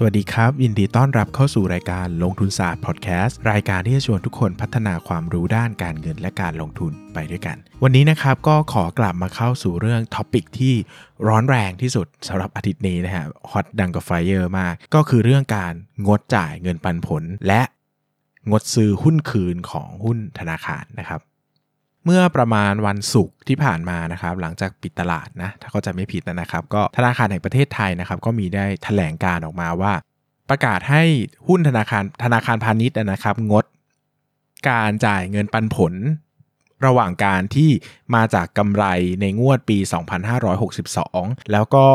สวัสดีครับ ยินดีต้อนรับเข้าสู่รายการลงทุนศาสตร์พอดแคสต์รายการที่จะชวนทุกคนพัฒนาความรู้ด้านการเงินและการลงทุนไปด้วยกัน วันนี้นะครับก็ขอกลับมาเข้าสู่เรื่อง topic ที่ร้อนแรงที่สุดสำหรับอาทิตย์นี้นะฮะ hot ดั่งกับ fire มาก ก็คือเรื่องการงดจ่ายเงินปันผล และงดซื้อหุ้นคืนของหุ้นธนาคารนะครับ เมื่อประมาณวันศุกร์ที่ผ่านมานะครับหลังจากปิดตลาดนะถ้าเข้าใจไม่ผิดนะครับ ก็ธนาคารแห่งประเทศไทยนะครับก็มีได้แถลงการออกมาว่า ประกาศให้หุ้นธนาคารธนาคารพาณิชย์นะครับ งด การจ่ายเงินปันผล ระหว่างการที่มาจากกำไรในงวดปี 2562 แล้วก็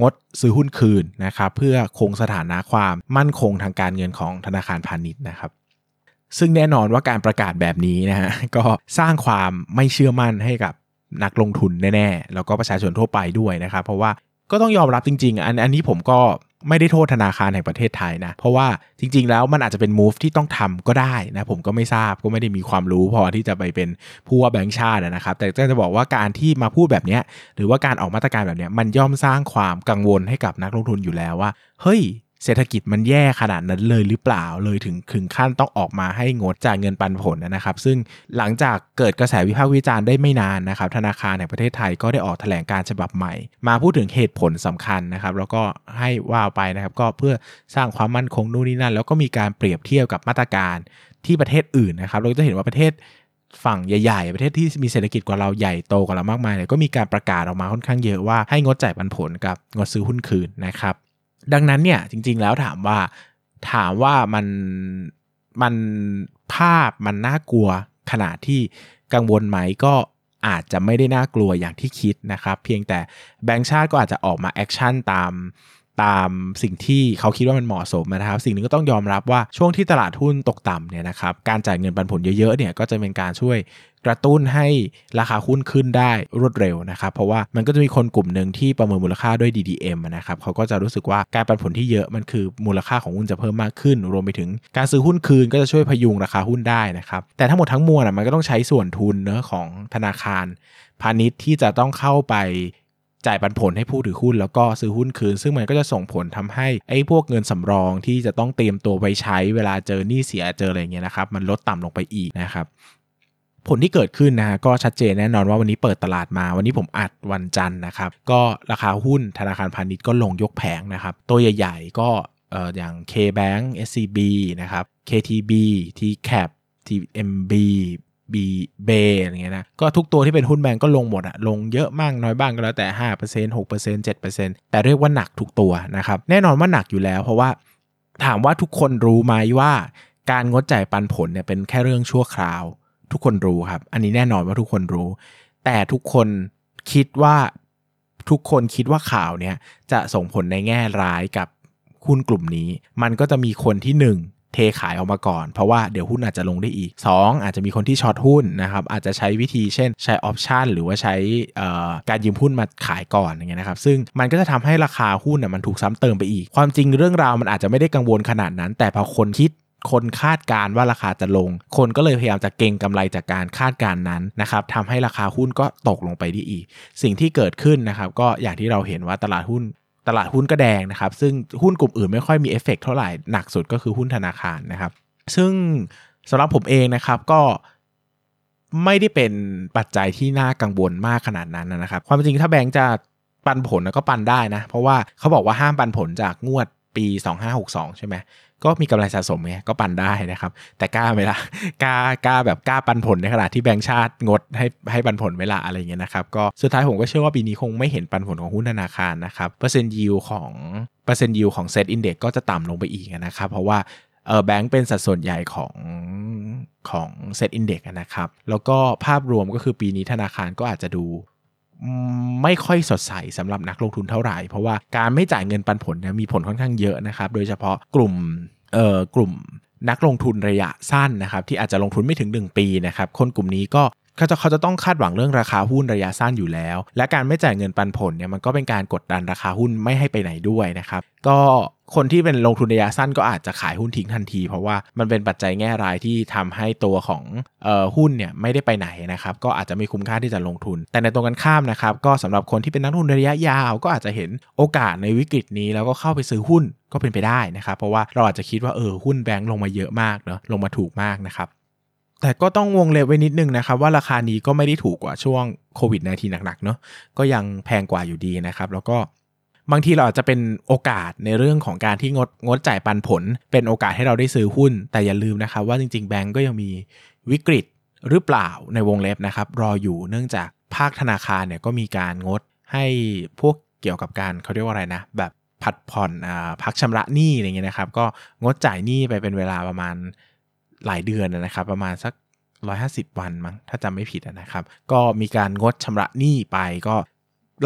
งดซื้อหุ้นคืนนะครับเพื่อคงสถานะความมั่นคงทางการเงินของธนาคารพาณิชย์นะครับ ซึ่งแน่นอนว่าการประกาศแบบนี้นะฮะก็สร้างความไม่เชื่อมั่นให้กับนักลงทุนแน่ๆ แล้วก็ประชาชนทั่วไปด้วยนะครับ เพราะว่าก็ต้องยอมรับจริง ๆ อันอันนี้ผมก็ไม่ได้โทษธนาคารแห่งประเทศไทยนะ เพราะว่าจริง ๆ แล้วมันอาจจะเป็น move ที่ต้องทำก็ได้นะ ผมก็ไม่ทราบก็ไม่ได้มีความรู้พอที่จะไปเป็นผู้ว่าแบงค์ชาตินะครับ แต่จะบอกว่าการที่มาพูดแบบนี้หรือว่าการออกมาตรการแบบนี้มันย่อมสร้างความกังวลให้กับนักลงทุนอยู่แล้วว่า เฮ้ย เศรษฐกิจมันแย่ขนาดนั้นเลยหรือเปล่าเลยถึงถึงขั้นต้องออกมาให้งดจ่ายเงินปันผลนะครับ ซึ่งหลังจากเกิดกระแสวิพากษ์วิจารณ์ได้ไม่นานนะครับ ธนาคารแห่งประเทศไทยก็ได้ออกแถลงการฉบับใหม่ มาพูดถึงเหตุผลสำคัญนะครับ แล้วก็ให้ว่าไปนะครับ ก็เพื่อสร้างความมั่นคงนู่นนี่นั่น แล้วก็มีการเปรียบเทียบกับมาตรการที่ประเทศอื่นนะครับ เราจะเห็นว่าประเทศฝั่งใหญ่ๆ ประเทศที่มีเศรษฐกิจกว่าเราใหญ่โตกว่าเรามากมายเนี่ยก็มีการประกาศออกมาค่อนข้างเยอะว่าให้งดจ่ายปันผลกับงดซื้อหุ้นคืนนะครับ ดังนั้นเนี่ยจริง ๆ แล้วถามว่าถามว่ามันมันภาพมันน่ากลัวขนาดที่กังวลไหมก็อาจจะไม่ได้น่ากลัวอย่างที่คิดนะครับ เพียงแต่แบงค์ชาติก็อาจจะออกมา action ตาม ตามสิ่งที่เขาคิดว่ามันเหมาะสมนะครับ สิ่งนึงก็ต้องยอมรับว่าช่วงที่ตลาดหุ้นตกต่ำเนี่ยนะครับการจ่ายเงินปันผลเยอะๆเนี่ยก็จะเป็นการช่วยกระตุ้นให้ราคาหุ้นขึ้นได้รวดเร็วนะครับ เพราะว่ามันก็จะมีคนกลุ่มหนึ่งที่ประเมินมูลค่าด้วย DDM นะครับเขาก็จะรู้สึกว่าการปันผลที่เยอะมันคือมูลค่าของหุ้นจะเพิ่มมากขึ้น รวมไปถึงการซื้อหุ้นคืนก็จะช่วยพยุงราคาหุ้นได้นะครับ แต่ทั้งหมดทั้งมวลมันก็ต้องใช้ส่วนทุนเนื้อของธนาคารพาณิชย์ที่จะต้องเข้าไป จ่ายปันผลให้ผู้ถือหุ้นแล้วก็ซื้อหุ้นคืน ซึ่งมันก็จะส่งผลทำให้ไอ้พวกเงินสำรองที่จะต้องเตรียมตัวไปใช้เวลาเจอหนี้เสียเจออะไรเงี้ยนะครับมันลดต่ำลงไปอีกนะครับผลที่เกิดขึ้นนะก็ชัดเจนแน่นอนว่าวันนี้เปิดตลาดมา วันนี้ผมอัดวันจันทร์นะครับก็ราคาหุ้นธนาคารพาณิชย์ก็ลงยกแผงนะครับตัวใหญ่ ๆ ก็อย่าง K-Bank SCB นะครับ KTB TCAP TMB บีเบอะไรเงี้ยนะก็ทุกตัวที่เป็นหุ้นแบงก์ก็ลงหมดอะลงเยอะมากน้อยบ้างก็แล้วแต่ 5% 6% 7%แต่เรียกว่าหนักทุกตัวนะครับแน่นอนว่าหนักอยู่แล้ว เพราะว่าถามว่าทุกคนรู้ไหมว่า การงดจ่ายปันผลเนี่ยเป็นแค่เรื่องชั่วคราว ทุกคนรู้ครับ อันนี้แน่นอนว่าทุกคนรู้ แต่ทุกคนคิดว่าทุกคนคิดว่าข่าวเนี่ยจะส่งผลในแง่ร้ายกับหุ้นกลุ่มนี้ มันก็จะมีคนที่ 1 เทขายออกมาก่อน เพราะว่าเดี๋ยวหุ้นอาจจะลงได้อีก 2 อาจจะมีคนที่ช็อตหุ้นนะครับอาจจะใช้วิธีเช่นใช้ออปชันหรือว่าใช้การยืมหุ้นมาขายก่อนอย่างเงี้ยนะครับซึ่งมันก็จะทำให้ราคาหุ้นมันถูกซ้ำเติมไปอีก ความจริงเรื่องราวมันอาจจะไม่ได้กังวลขนาดนั้น แต่พอคนคิดคนคาดการว่าราคาจะลง คนก็เลยพยายามจะเก็งกำไรจากการคาดการนั้นนะครับทำให้ราคาหุ้นก็ตกลงไปได้อีก สิ่งที่เกิดขึ้นนะครับ ก็อย่างที่เราเห็นว่าตลาดหุ้น ตลาดหุ้นก็แดงนะครับ ซึ่งหุ้นกลุ่มอื่นไม่ค่อยมีเอฟเฟกเท่าไหร่หนักสุดก็คือหุ้นธนาคารนะครับ ซึ่งสำหรับผมเองนะครับก็ไม่ได้เป็นปัจจัยที่น่ากังวลมากขนาดนั้นนะครับ ความจริงถ้าแบงก์จะปันผลก็ปันได้นะ เพราะว่าเขาบอกว่าห้ามปันผลจากงวด ปี 2562 ใช่ไหมก็มีกำไรสะสมไงก็ปันได้นะครับ แต่กล้าไหมล่ะกล้ากล้าแบบกล้าปันผลในขณะที่แบงก์ชาติงดให้ให้ปันผลเวลาอะไรเงี้ยนะครับก็สุดท้ายผมก็เชื่อว่าปีนี้คงไม่เห็นปันผลของหุ้นธนาคารนะครับเปอร์เซ็นต์ยิวของเปอร์เซ็นต์ยิวของ SET Index ก็จะต่ำลงไปอีกนะครับเพราะว่าเออแบงก์เป็นสัดส่วนใหญ่ของของ SET Index นะครับแล้วก็ภาพรวมก็คือปีนี้ธนาคารก็อาจจะดู ไม่ค่อยสดใสสำหรับนักลงทุนเท่าไหร่ เพราะว่าการไม่จ่ายเงินปันผลเนี่ยมีผลค่อนข้างเยอะนะครับ โดยเฉพาะกลุ่มเอ่อกลุ่มนักลงทุนระยะสั้นนะครับที่อาจจะลงทุนไม่ถึง 1 ปีนะครับคนกลุ่มนี้ก็ เขาจะเขาจะต้องคาดหวังเรื่องราคาหุ้นระยะสั้นอยู่แล้ว และการไม่จ่ายเงินปันผลเนี่ยมันก็เป็นการกดดันราคาหุ้นไม่ให้ไปไหนด้วยนะครับ ก็คนที่เป็นลงทุนระยะสั้นก็อาจจะขายหุ้นทิ้งทันที เพราะว่ามันเป็นปัจจัยแง่รายที่ทำให้ตัวของออหุ้นเนี่ยไม่ได้ไปไหนนะครับก็อาจจะไม่คุ้มค่าที่จะลงทุน แต่ในตรงกันข้ามนะครับก็สำหรับคนที่เป็นนักลงทุนระยะยาว ก็อาจจะเห็นโอกาสในวิกฤตนี้แล้วก็เข้าไปซื้อหุ้นก็เป็นไปได้นะครับเพราะว่าเราอาจจะคิดว่าเออหุ้นแบงก์ลงมาเยอะมากเนาะลงมาถูกมากนะครับ แต่ก็ต้องวงเล็บไว้นิดนึงนะครับ ว่าราคานี้ก็ไม่ได้ถูกกว่าช่วงโควิด -19 หนักๆเนาะก็ยังแพงกว่าอยู่ดีนะครับ แล้วก็บางทีเราอาจจะเป็นโอกาสในเรื่องของการที่งดงดจ่ายปันผล เป็นโอกาสให้เราได้ซื้อหุ้น แต่อย่าลืมนะครับว่าจริงๆ แบงก์ก็ยังมีวิกฤตหรือเปล่าในวงเล็บนะครับ รออยู่เนื่องจากภาคธนาคารเนี่ยก็มีการงดให้พวกเกี่ยวกับการเขาเรียกว่าอะไรนะ แบบผัดผ่อนอ่าพักชำระหนี้อะไรเงี้ยนะครับ ก็งดจ่ายหนี้ไปเป็นเวลาประมาณ หลายเดือนนะครับ ประมาณสัก 150 วันมั้งถ้าจำไม่ผิดนะครับ ก็มีการงดชำระหนี้ไปก็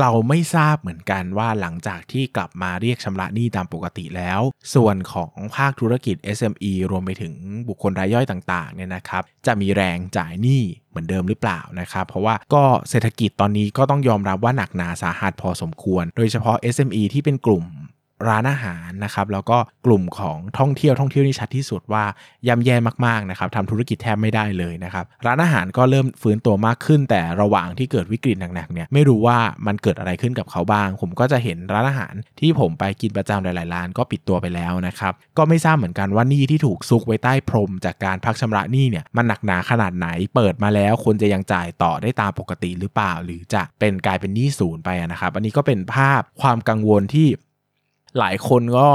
เราไม่ทราบเหมือนกันว่าหลังจากที่กลับมาเรียกชำระหนี้ตามปกติแล้ว ส่วนของภาคธุรกิจ SME รวมไปถึงบุคคลรายย่อยต่างๆเนี่ยนะครับ จะมีแรงจ่ายหนี้เหมือนเดิมหรือเปล่านะครับ เพราะว่าก็เศรษฐกิจตอนนี้ก็ต้องยอมรับว่าหนักหนาสาหัสพอสมควร โดยเฉพาะ SME ที่เป็นกลุ่ม ร้านอาหารนะครับแล้วก็กลุ่มของท่องเที่ยวท่องเที่ยวนี่ชัดที่สุดว่าย่ำแย่มากๆนะครับทำธุรกิจแทบไม่ได้เลยนะครับร้านอาหารก็เริ่มฟื้นตัวมากขึ้น แต่ระหว่างที่เกิดวิกฤตหนักๆเนี่ยไม่รู้ว่ามันเกิดอะไรขึ้นกับเขาบ้าง ผมก็จะเห็นร้านอาหารที่ผมไปกินประจำหลายๆร้านก็ปิดตัวไปแล้วนะครับก็ไม่ทราบเหมือนกันว่านี่ที่ถูกซุกไว้ใต้พรม จากการพักชำระหนี้เนี่ยมันหนักหนาขนาดไหน เปิดมาแล้วคนจะยังจ่ายต่อได้ตามปกติหรือเปล่า หรือจะเป็นกลายเป็นหนี้ศูนย์ไปนะครับอันนี้ก็เป็นภาพความกังวลที่ หลายคนก็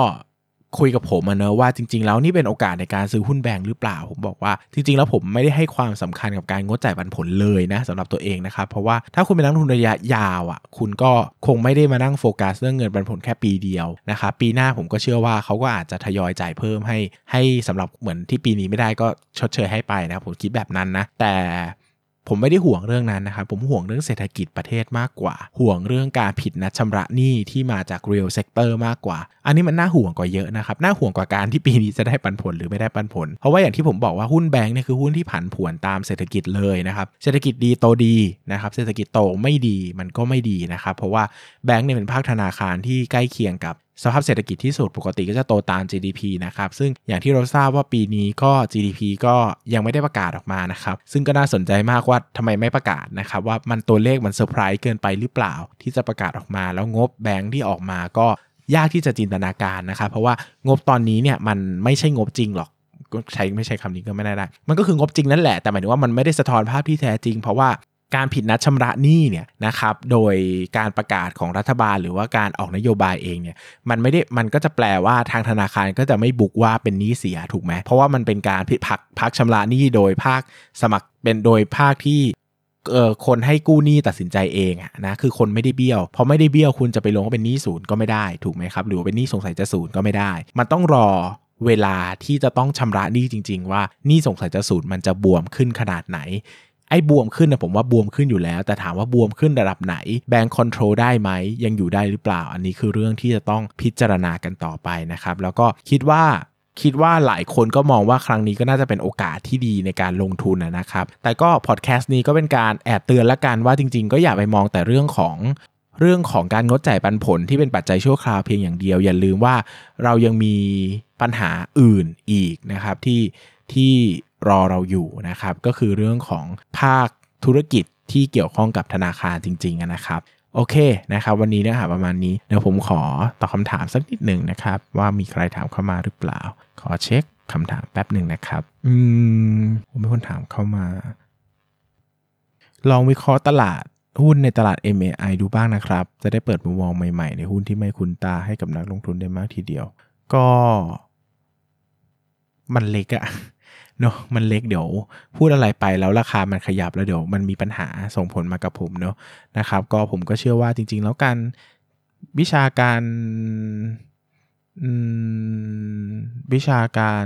คุยกับผมมาเนอะว่าจริง ๆ แล้วนี่เป็นโอกาสในการซื้อหุ้นแบงค์หรือเปล่า ผมบอกว่าจริง ๆ แล้วผมไม่ได้ให้ความสำคัญกับการงดจ่ายปันผลเลยนะสำหรับตัวเองนะครับเพราะว่าถ้าคุณเป็นนักลงทุนระยะยาวอะคุณก็คงไม่ได้มานั่งโฟกัสเรื่องเงินปันผลแค่ปีเดียวนะครับปีหน้าผมก็เชื่อว่าเขาก็อาจจะทยอยจ่ายเพิ่มให้ให้สำหรับเหมือนที่ปีนี้ไม่ได้ก็ชดเชยให้ไปนะผมคิดแบบนั้นนะแต่ ผมไม่ได้ห่วงเรื่องนั้นนะครับผมห่วงเรื่องเศรษฐกิจประเทศมากกว่า ห่วงเรื่องการผิดนัดชำระหนี้ที่มาจาก real sector มากกว่า อันนี้มันน่าห่วงกว่าเยอะนะครับน่าห่วงกว่าการที่ปีนี้จะได้ปันผลหรือไม่ได้ปันผล เพราะว่าอย่างที่ผมบอกว่าหุ้นแบงค์เนี่ยคือหุ้นที่ผันผวนตามเศรษฐกิจเลยนะครับเศรษฐกิจดีโตดีนะครับเศรษฐกิจโตไม่ดีมันก็ไม่ดีนะครับเพราะว่าแบงค์เนี่ยเป็นภาคธนาคารที่ใกล้เคียงกับ สภาพเศรษฐกิจที่สุดปกติก็จะโตตาม GDP นะครับ ซึ่งอย่างที่เราทราบว่าปีนี้ก็ GDP ก็ยังไม่ได้ประกาศออกมานะครับ ซึ่งก็น่าสนใจมากว่าทำไมไม่ประกาศนะครับ ว่ามันตัวเลขมันเซอร์ไพรส์เกินไปหรือเปล่า ที่จะประกาศออกมา แล้วงบแบงค์ที่ออกมาก็ยากที่จะจินตนาการนะครับ เพราะว่างบตอนนี้เนี่ยมันไม่ใช่งบจริงหรอกใช้ไม่ใช่คำนี้ก็ไม่ได้ได้ มันก็คืองบจริงนั่นแหละ แต่หมายถึงว่ามันไม่ได้สะท้อนภาพที่แท้จริง เพราะว่า การผิดนัดชำระหนี้เนี่ยนะครับโดยการประกาศของรัฐบาลหรือว่าการออกนโยบายเองเนี่ยมันไม่ได้มันก็จะแปลว่าทางธนาคารก็จะไม่บุกว่าเป็นหนี้เสียถูกไหมเพราะว่ามันเป็นการผิดพักพักชำระหนี้โดยภาคสมัครเป็นโดยภาคที่เออคนให้กู้หนี้ตัดสินใจเองนะคือคนไม่ได้เบี้ยวพอไม่ได้เบี้ยวคุณจะไปลงว่าเป็นหนี้ศูนย์ก็ไม่ได้ถูกไหมครับหรือว่าเป็นหนี้สงสัยจะศูนย์ก็ไม่ได้ มันต้องรอเวลาที่จะต้องชำระหนี้จริง ๆ ว่าหนี้สงสัยจะศูนย์มันจะบวมขึ้นขนาดไหน ไอ้บวมขึ้นนะผมว่าบวมขึ้นอยู่แล้ว แต่ถามว่าบวมขึ้นระดับไหน แบงค์ control ได้ไหมยังอยู่ได้หรือเปล่า อันนี้คือเรื่องที่จะต้องพิจารณากันต่อไปนะครับ แล้วก็คิดว่าคิดว่าหลายคนก็มองว่าครั้งนี้ก็น่าจะเป็นโอกาสที่ดีในการลงทุนนะครับ แต่ก็พอดแคสต์นี้ก็เป็นการแอบเตือนละกันว่าจริง ๆ ก็อย่าไปมองแต่เรื่องของเรื่องของการงดจ่ายปันผลที่เป็นปัจจัยชั่วคราวเพียงอย่างเดียว อย่าลืมว่าเรายังมีปัญหาอื่นอีกนะครับที่ที่ รอเราอยู่นะครับ ก็คือเรื่องของภาคธุรกิจที่เกี่ยวข้องกับธนาคารจริง ๆ นะครับ โอเคนะครับ วันนี้เนื้อหาประมาณนี้ เดี๋ยวผมขอตอบคำถามสักนิดหนึ่งนะครับ ว่ามีใครถามเข้ามาหรือเปล่า ขอเช็คคำถามแป๊บหนึ่งนะครับ อืมผมมีคนถามเข้ามา ลองวิเคราะห์ตลาดหุ้นในตลาด MAI ดูบ้างนะครับ จะได้เปิดมุมมองใหม่ๆ ในหุ้นที่ไม่คุ้นตาให้กับนักลงทุนได้มากทีเดียว ก็ มันเล็กอะ เนาะมันเล็กเดี๋ยวพูดอะไรไปแล้วราคามันขยับแล้วเดี๋ยวมันมีปัญหาส่งผลมากับผมเนาะนะครับ ก็ผมก็เชื่อว่าจริง ๆ แล้วการวิชาการวิชาการ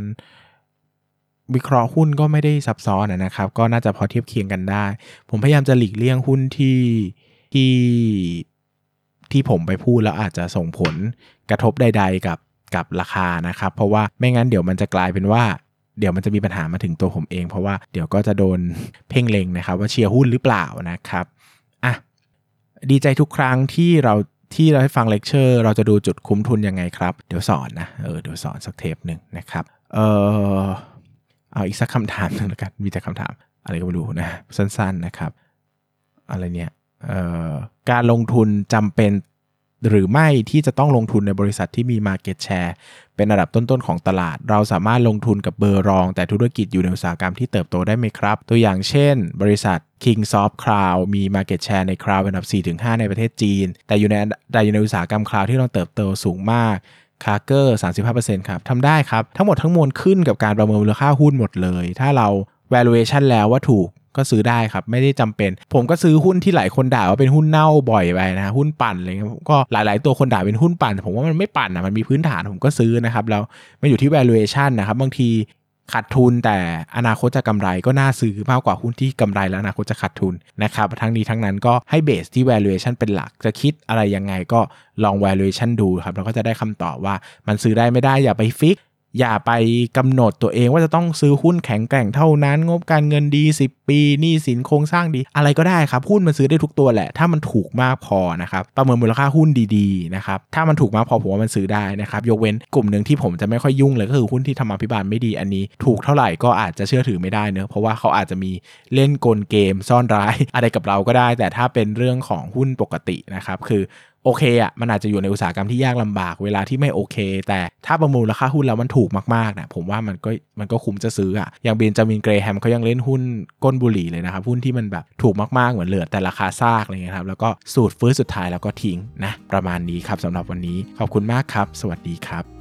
วิเคราะห์หุ้นก็ไม่ได้ซับซ้อนนะครับ ก็น่าจะพอเทียบเคียงกันได้ ผมพยายามจะหลีกเลี่ยงหุ้นที่ที่ที่ผมไปพูดแล้วอาจจะส่งผลกระทบใด ๆ กับกับราคานะครับ เพราะว่าไม่งั้นเดี๋ยวมันจะกลายเป็นว่า เดี๋ยวมันจะมีปัญหามาถึงตัวผมเอง เพราะว่าเดี๋ยวก็จะโดนเพ่งเล็งนะครับ ว่าเชียร์หุ้นหรือเปล่านะครับอะดีใจทุกครั้งที่เราที่เราให้ฟังเลคเชอร์เราจะดูจุดคุ้มทุนยังไงครับ เดี๋ยวสอนนะเออเดี๋ยวสอนสักเทปหนึ่งนะครับเออเอาอีกสักคำถามหนึ่งแล้วกันมีแต่คำถาม อะไรก็ไม่รู้นะ สั้นๆนะครับ อะไรเนี่ยการลงทุนจำเป็น หรือไม่ที่จะต้องลงทุนในบริษัทที่มี Market Share เป็นระดับต้นๆของตลาด เราสามารถลงทุนกับเบอร์รอง แต่ธุรกิจอยู่ในอุตสาหกรรมที่เติบโตได้ไหมครับ ตัวอย่างเช่น บริษัท Kingsoft Cloud มี Market Share ใน Cloud เป็นอันดับ 4-5 ในประเทศจีน แต่อยู่ในแต่อยู่ในอุตสาหกรรม Cloud ที่ต้องเติบโตสูงมากคาร์เกอร์35%ครับทำได้ครับ ทั้งหมดทั้งมวลขึ้นกับการประเมินมูลค่าหุ้นหมดเลย ถ้าเรา valuation แล้วว่าถูก ก็ซื้อได้ครับ ไม่ได้จำเป็น ผมก็ซื้อหุ้นที่หลายคนด่าว่าเป็นหุ้นเน่าบ่อยไปนะหุ้นปั่นอะไรเงี้ยก็หลาย ๆ ตัวคนด่าเป็นหุ้นปั่น ผมว่ามันไม่ปั่นนะมันมีพื้นฐานผมก็ซื้อนะครับแล้วมันอยู่ที่ valuation นะครับบางทีขาดทุนแต่อนาคตจะกำไรก็น่าซื้อมากกว่าหุ้นที่กำไรแล้วอนาคตจะขาดทุนนะครับทั้งนี้ทั้งนั้นก็ให้ base ที่ valuation เป็นหลัก จะคิดอะไรยังไงก็ลอง valuation ดูครับแล้วก็จะได้คำตอบว่ามันซื้อได้ไม่ได้อย่าไปฟิก อย่าไปกำหนดตัวเองว่าจะต้องซื้อหุ้นแข็งแกร่งเท่านั้น งบการเงินดี 10 ปีหนี้สินโครงสร้างดี อะไรก็ได้ครับ หุ้นมันซื้อได้ทุกตัวแหละ ถ้ามันถูกมากพอนะครับประเมินมูลค่าหุ้นดีๆนะครับถ้ามันถูกมากพอผมว่ามันซื้อได้นะครับยกเว้นกลุ่มหนึ่งที่ผมจะไม่ค่อยยุ่งเลยก็คือหุ้นที่ธรรมาภิบาลไม่ดีอันนี้ ถูกเท่าไหร่ก็อาจจะเชื่อถือไม่ได้เนอะเพราะว่าเขาอาจจะมีเล่นกลเกมซ่อนร้าย อะไรกับเราก็ได้ แต่ถ้าเป็นเรื่องของหุ้นปกตินะครับคือ โอเคอะมันอาจจะอยู่ในอุตสาหกรรมที่ยากลำบากเวลาที่ไม่โอเค แต่ถ้าประมูลราคาหุ้นแล้วมันถูกมากๆนะผมว่ามันก็มันก็คุ้มจะซื้ออะอย่างเบนจามินเกรแฮมเขายังเล่นหุ้นก้นบุหรี่เลยนะครับหุ้นที่มันแบบถูกมากๆเหมือนเหลือแต่ราคาซากอะไรเงี้ยครับแล้วก็สูตรฟื้นสุดท้ายแล้วก็ทิ้งนะประมาณนี้ครับสำหรับวันนี้ขอบคุณมากครับ สวัสดีครับ